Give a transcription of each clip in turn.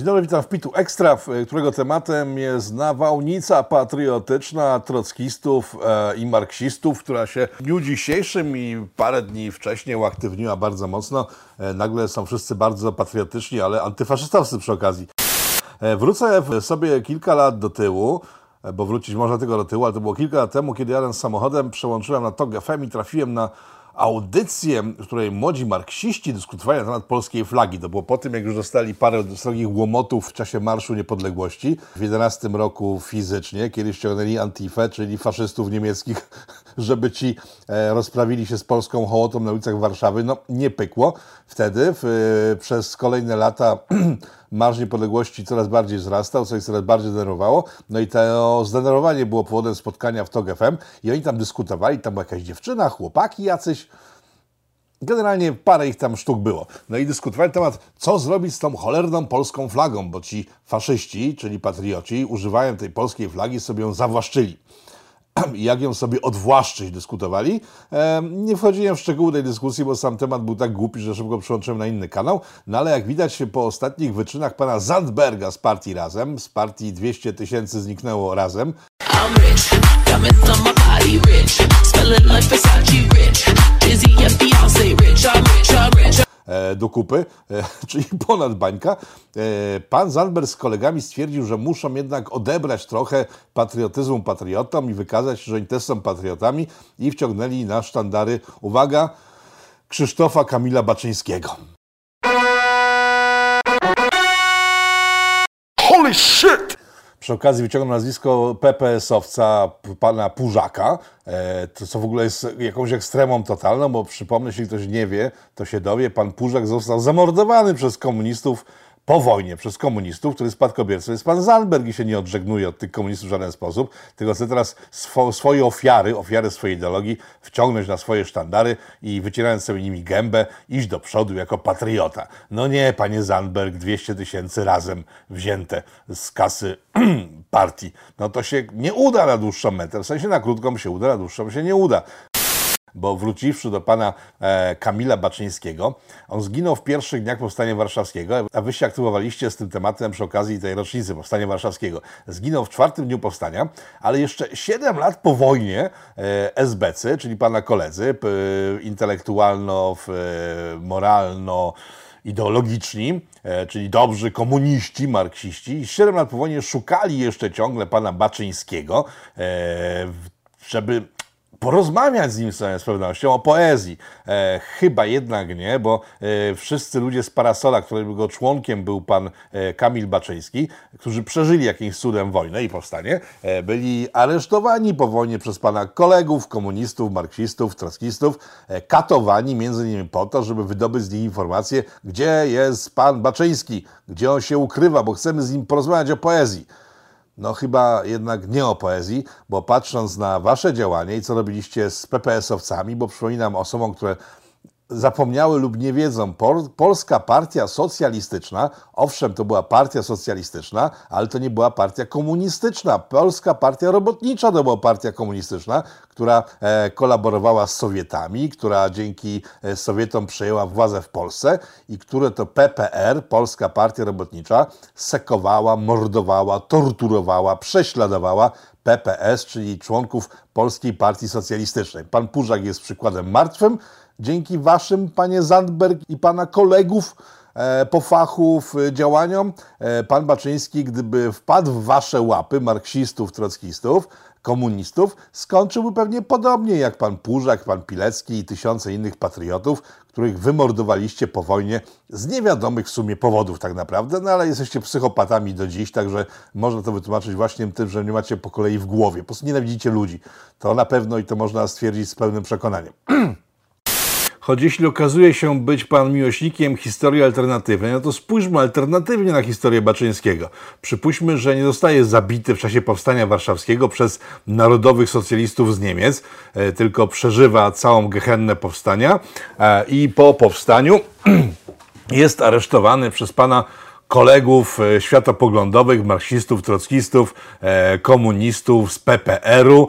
Dzień dobry, witam w Pitu Ekstra, którego tematem jest nawałnica patriotyczna trockistów e, i marksistów, która się w dniu dzisiejszym i parę dni wcześniej uaktywniła bardzo mocno. E, nagle są wszyscy bardzo patriotyczni, ale antyfaszystowscy przy okazji. E, wrócę sobie kilka lat do tyłu, bo wrócić można tego do tyłu, ale to było kilka lat temu, kiedy jadąc samochodem przełączyłem na TOG FM i trafiłem na audycję, w której młodzi marksiści dyskutowali na temat polskiej flagi. To było po tym, jak już dostali parę srogich łomotów w czasie Marszu Niepodległości w 11 roku fizycznie, kiedy ściągnęli Antifę, czyli faszystów niemieckich, żeby ci e, rozprawili się z polską hołotą na ulicach Warszawy. No, nie pykło. Wtedy w, przez kolejne lata Marsz Niepodległości coraz bardziej wzrastał, co ich coraz bardziej denerwowało. No i to zdenerwowanie było powodem spotkania w TOG FM i oni tam dyskutowali, tam była jakaś dziewczyna, chłopaki jacyś. Generalnie parę ich tam sztuk było. No i dyskutowali temat, co zrobić z tą cholerną polską flagą, bo ci faszyści, czyli patrioci, używają tej polskiej flagi, sobie ją zawłaszczyli. jak ją sobie odwłaszczyć, dyskutowali. Nie wchodziłem w szczegóły tej dyskusji, bo sam temat był tak głupi, że szybko przełączyłem na inny kanał. No ale jak widać po ostatnich wyczynach pana Zandberga z partii Razem, z partii 200 tysięcy zniknęło Razem, E, do kupy, e, czyli ponad bańka. E, pan Zandberg z kolegami stwierdził, że muszą jednak odebrać trochę patriotyzmu patriotom i wykazać, że oni też są patriotami i wciągnęli na sztandary, uwaga, Krzysztofa Kamila Baczyńskiego. Holy shit! Przy okazji wyciągnął nazwisko PPS-owca pana Pużaka, e, to co w ogóle jest jakąś ekstremą totalną, bo przypomnę, jeśli ktoś nie wie, to się dowie, pan Pużak został zamordowany przez komunistów po wojnie przez komunistów, który spadkobiercą jest pan Zandberg i się nie odżegnuje od tych komunistów w żaden sposób, tylko chce teraz swo, swoje ofiary, ofiary swojej ideologii wciągnąć na swoje sztandary i wycierając sobie nimi gębę, iść do przodu jako patriota. No nie, panie Zandberg, 200 tysięcy razem wzięte z kasy partii. No to się nie uda na dłuższą metę, w sensie na krótką się uda, na dłuższą się nie uda bo wróciwszy do pana e, Kamila Baczyńskiego, on zginął w pierwszych dniach Powstania Warszawskiego, a wy się aktywowaliście z tym tematem przy okazji tej rocznicy Powstania Warszawskiego. Zginął w czwartym dniu Powstania, ale jeszcze 7 lat po wojnie e, SBC, czyli pana koledzy, e, intelektualno, moralno, ideologiczni, e, czyli dobrzy komuniści, marksiści, 7 lat po wojnie szukali jeszcze ciągle pana Baczyńskiego, e, żeby porozmawiać z nim z pewnością o poezji. E, chyba jednak nie, bo e, wszyscy ludzie z Parasola, którego członkiem był pan e, Kamil Baczyński, którzy przeżyli jakimś cudem wojnę i powstanie, e, byli aresztowani po wojnie przez pana kolegów, komunistów, marksistów, trockistów, e, katowani między innymi po to, żeby wydobyć z nich informacje, gdzie jest pan Baczyński, gdzie on się ukrywa, bo chcemy z nim porozmawiać o poezji. No chyba jednak nie o poezji, bo patrząc na wasze działanie i co robiliście z PPS-owcami, bo przypominam osobom, które zapomniały lub nie wiedzą, Polska Partia Socjalistyczna, owszem, to była partia socjalistyczna, ale to nie była partia komunistyczna. Polska Partia Robotnicza to była partia komunistyczna, która e, kolaborowała z Sowietami, która dzięki e, Sowietom przejęła władzę w Polsce i które to PPR, Polska Partia Robotnicza, sekowała, mordowała, torturowała, prześladowała PPS, czyli członków Polskiej Partii Socjalistycznej. Pan Purzak jest przykładem martwym, dzięki waszym, panie Zandberg i pana kolegów e, po fachu w działaniom, e, pan Baczyński, gdyby wpadł w wasze łapy marksistów, trockistów, komunistów, skończyłby pewnie podobnie jak pan Purzak, pan Pilecki i tysiące innych patriotów, których wymordowaliście po wojnie z niewiadomych w sumie powodów tak naprawdę, no ale jesteście psychopatami do dziś, także można to wytłumaczyć właśnie tym, że nie macie po kolei w głowie, po prostu nienawidzicie ludzi. To na pewno i to można stwierdzić z pełnym przekonaniem. Choć jeśli okazuje się być pan miłośnikiem historii alternatywnej, no to spójrzmy alternatywnie na historię Baczyńskiego. Przypuśćmy, że nie zostaje zabity w czasie powstania warszawskiego przez narodowych socjalistów z Niemiec, e, tylko przeżywa całą gehennę powstania e, i po powstaniu jest aresztowany przez pana kolegów e, światopoglądowych, marksistów, trockistów, e, komunistów z PPR-u,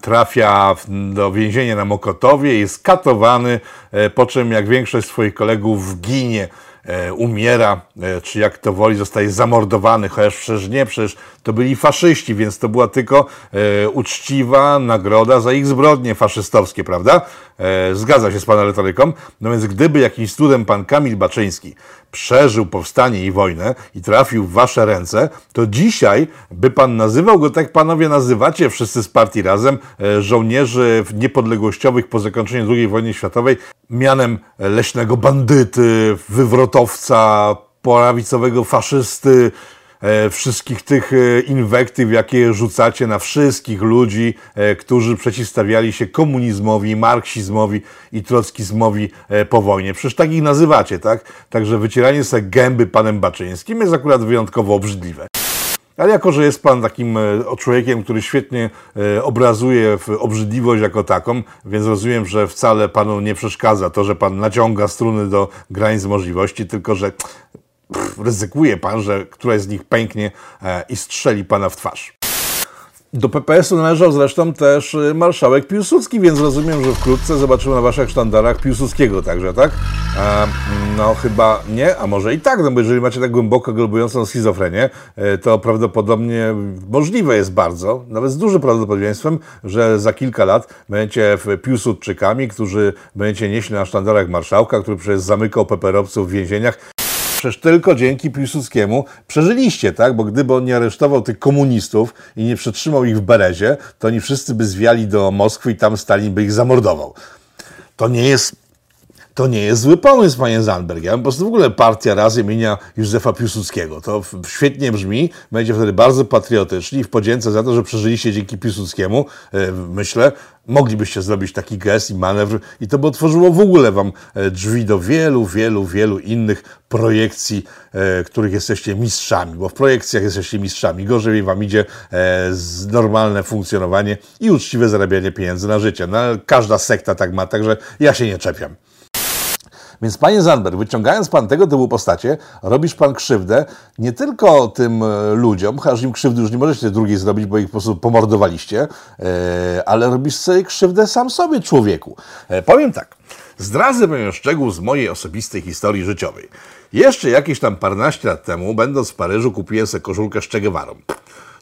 trafia do więzienia na Mokotowie, jest katowany, e, po czym jak większość swoich kolegów ginie e, umiera, e, czy jak to woli, zostaje zamordowany, chociaż przecież nie, przecież to byli faszyści, więc to była tylko e, uczciwa nagroda za ich zbrodnie faszystowskie, prawda? E, zgadza się z pana retoryką. No więc gdyby jakimś cudem pan Kamil Baczyński przeżył powstanie i wojnę i trafił w wasze ręce, to dzisiaj by pan nazywał go, tak panowie nazywacie wszyscy z partii razem, e, żołnierzy niepodległościowych po zakończeniu II wojny światowej, mianem leśnego bandyty, wywrotowca, prawicowego faszysty, wszystkich tych e, inwektyw, jakie rzucacie na wszystkich ludzi, e, którzy przeciwstawiali się komunizmowi, marksizmowi i trockizmowi e, po wojnie. Przecież tak ich nazywacie, tak? Także wycieranie sobie gęby panem Baczyńskim jest akurat wyjątkowo obrzydliwe. Ale jako, że jest Pan takim e, człowiekiem, który świetnie e, obrazuje obrzydliwość jako taką, więc rozumiem, że wcale Panu nie przeszkadza to, że Pan naciąga struny do granic możliwości, tylko że pff, ryzykuje Pan, że któraś z nich pęknie e, i strzeli Pana w twarz. Do PPS-u należał zresztą też y, marszałek Piłsudski, więc rozumiem, że wkrótce zobaczymy na waszych sztandarach Piłsudskiego także, tak? A, no chyba nie, a może i tak, no bo jeżeli macie tak głęboko globującą schizofrenię, y, to prawdopodobnie możliwe jest bardzo, nawet z dużym prawdopodobieństwem, że za kilka lat będziecie Piłsudczykami, którzy będziecie nieśli na sztandarach marszałka, który przecież zamykał peperowców w więzieniach. Przecież tylko dzięki Piłsudskiemu przeżyliście, tak? Bo gdyby on nie aresztował tych komunistów i nie przetrzymał ich w Berezie, to oni wszyscy by zwiali do Moskwy i tam Stalin by ich zamordował. To nie jest to nie jest zły pomysł, panie Zandberg. Ja bym po prostu w ogóle partia raz imienia Józefa Piłsudskiego. To świetnie brzmi, będzie wtedy bardzo patriotyczni w podzięce za to, że przeżyliście dzięki Piłsudskiemu. E, myślę, moglibyście zrobić taki gest i manewr i to by otworzyło w ogóle wam e, drzwi do wielu, wielu, wielu innych projekcji, e, których jesteście mistrzami, bo w projekcjach jesteście mistrzami. Gorzej wam idzie normalne funkcjonowanie i uczciwe zarabianie pieniędzy na życie. No, każda sekta tak ma, także ja się nie czepiam. Więc panie Zandberg, wyciągając pan tego typu postacie, robisz pan krzywdę nie tylko tym e, ludziom, chociaż im krzywdy już nie możecie drugiej zrobić, bo ich po prostu pomordowaliście, e, ale robisz sobie krzywdę sam sobie, człowieku. E, powiem tak, zdradzę pewien szczegół z mojej osobistej historii życiowej. Jeszcze jakieś tam paręnaście lat temu, będąc w Paryżu, kupiłem sobie koszulkę z Che.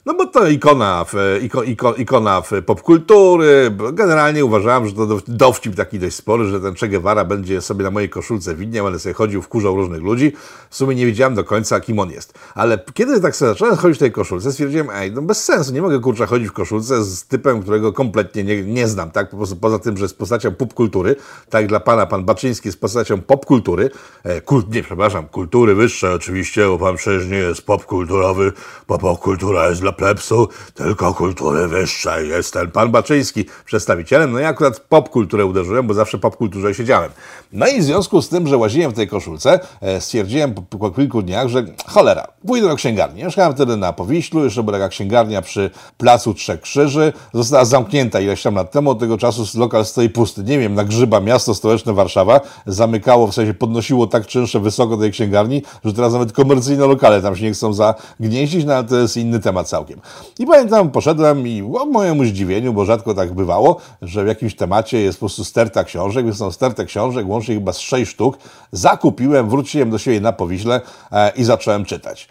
No bo to ikona, w, iko, iko, ikona popkultury. Generalnie uważałem, że to dowcip taki dość spory, że ten Che Guevara będzie sobie na mojej koszulce widniał, ale sobie chodził, wkurzał różnych ludzi. W sumie nie wiedziałem do końca, kim on jest. Ale kiedy tak sobie zacząłem chodzić w tej koszulce, stwierdziłem, ej, no bez sensu, nie mogę kurczę chodzić w koszulce z typem, którego kompletnie nie, nie znam, tak? Po prostu poza tym, że jest postacią popkultury, tak dla pana, pan Baczyński jest postacią popkultury, e, kult, nie, przepraszam, kultury wyższej oczywiście, bo pan przecież nie jest popkulturowy, bo popkultura jest dla plebsu, tylko kultury wyższej. Jest ten pan Baczyński przedstawicielem. No i akurat popkulturę uderzyłem, bo zawsze popkulturze siedziałem. No i w związku z tym, że łaziłem w tej koszulce, e, stwierdziłem po, po kilku dniach, że cholera, pójdę do księgarni. Mieszkałem wtedy na Powiślu, jeszcze była taka księgarnia przy Placu Trzech Krzyży. Została zamknięta ileś tam lat temu, od tego czasu lokal stoi pusty. Nie wiem, na grzyba miasto stołeczne Warszawa zamykało, w sensie podnosiło tak czynsze wysoko tej księgarni, że teraz nawet komercyjne lokale tam się nie chcą zagnieździć, no ale to jest inny temat całkiem. I pamiętam, poszedłem i o mojemu zdziwieniu, bo rzadko tak bywało, że w jakimś temacie jest po prostu sterta książek, więc są stertę książek, łącznie chyba z sześć sztuk, zakupiłem, wróciłem do siebie na Powiśle e, i zacząłem czytać.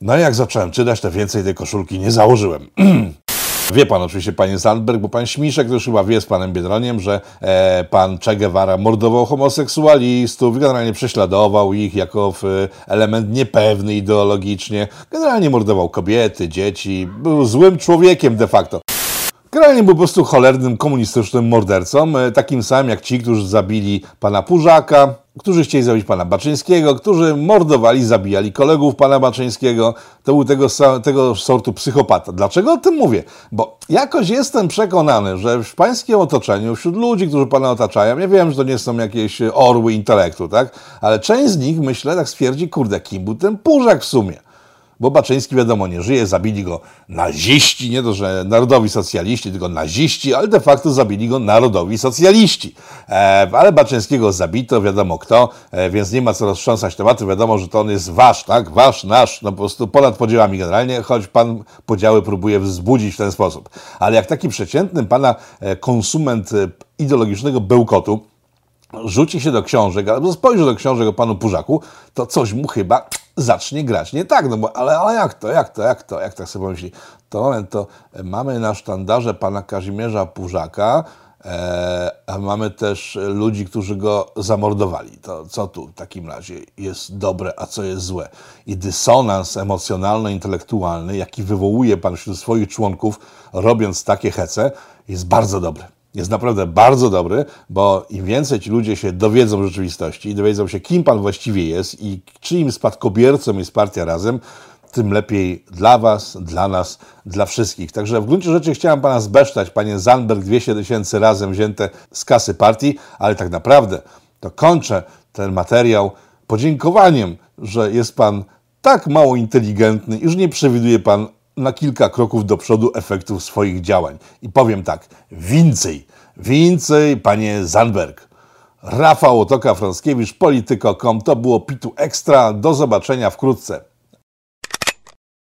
No i jak zacząłem czytać, to więcej tej koszulki nie założyłem. Wie pan oczywiście, panie Sandberg, bo pan Śmiszek też chyba wie z panem Biedroniem, że e, pan Che Guevara mordował homoseksualistów, generalnie prześladował ich jako w, element niepewny ideologicznie, generalnie mordował kobiety, dzieci, był złym człowiekiem de facto. Generalnie był po prostu cholernym komunistycznym mordercą, e, takim samym jak ci, którzy zabili pana Purzaka, którzy chcieli zabić pana Baczyńskiego, którzy mordowali, zabijali kolegów pana Baczyńskiego. To był tego, tego sortu psychopata. Dlaczego o tym mówię? Bo jakoś jestem przekonany, że w pańskim otoczeniu, wśród ludzi, którzy pana otaczają, ja wiem, że to nie są jakieś orły intelektu, tak? Ale część z nich, myślę, tak stwierdzi, kurde, kim był ten Purzak w sumie? Bo Baczyński wiadomo nie żyje, zabili go naziści, nie to, że narodowi socjaliści, tylko naziści, ale de facto zabili go narodowi socjaliści. E, ale Baczyńskiego zabito, wiadomo kto, e, więc nie ma co roztrząsać tematu, wiadomo, że to on jest wasz, tak, wasz, nasz, no po prostu ponad podziałami generalnie, choć pan podziały próbuje wzbudzić w ten sposób. Ale jak taki przeciętny pana e, konsument e, ideologicznego bełkotu, rzuci się do książek, albo spojrzy do książek o panu Purzaku, to coś mu chyba zacznie grać nie tak, no bo ale, ale jak to, jak to, jak to, jak tak sobie pomyśli. To moment, to mamy na sztandarze pana Kazimierza Purzaka, e, a mamy też ludzi, którzy go zamordowali. To co tu w takim razie jest dobre, a co jest złe? I dysonans emocjonalno-intelektualny, jaki wywołuje pan wśród swoich członków, robiąc takie hece, jest bardzo dobry jest naprawdę bardzo dobry, bo im więcej ci ludzie się dowiedzą rzeczywistości i dowiedzą się, kim pan właściwie jest i czyim spadkobiercą jest partia razem, tym lepiej dla was, dla nas, dla wszystkich. Także w gruncie rzeczy chciałem pana zbesztać, panie Zandberg, 200 tysięcy razem wzięte z kasy partii, ale tak naprawdę to kończę ten materiał podziękowaniem, że jest pan tak mało inteligentny, iż nie przewiduje pan na kilka kroków do przodu efektów swoich działań. I powiem tak, więcej, więcej, panie Zandberg. Rafał Otoka Frąckiewicz, Polityko.com. To było Pitu Ekstra. Do zobaczenia wkrótce.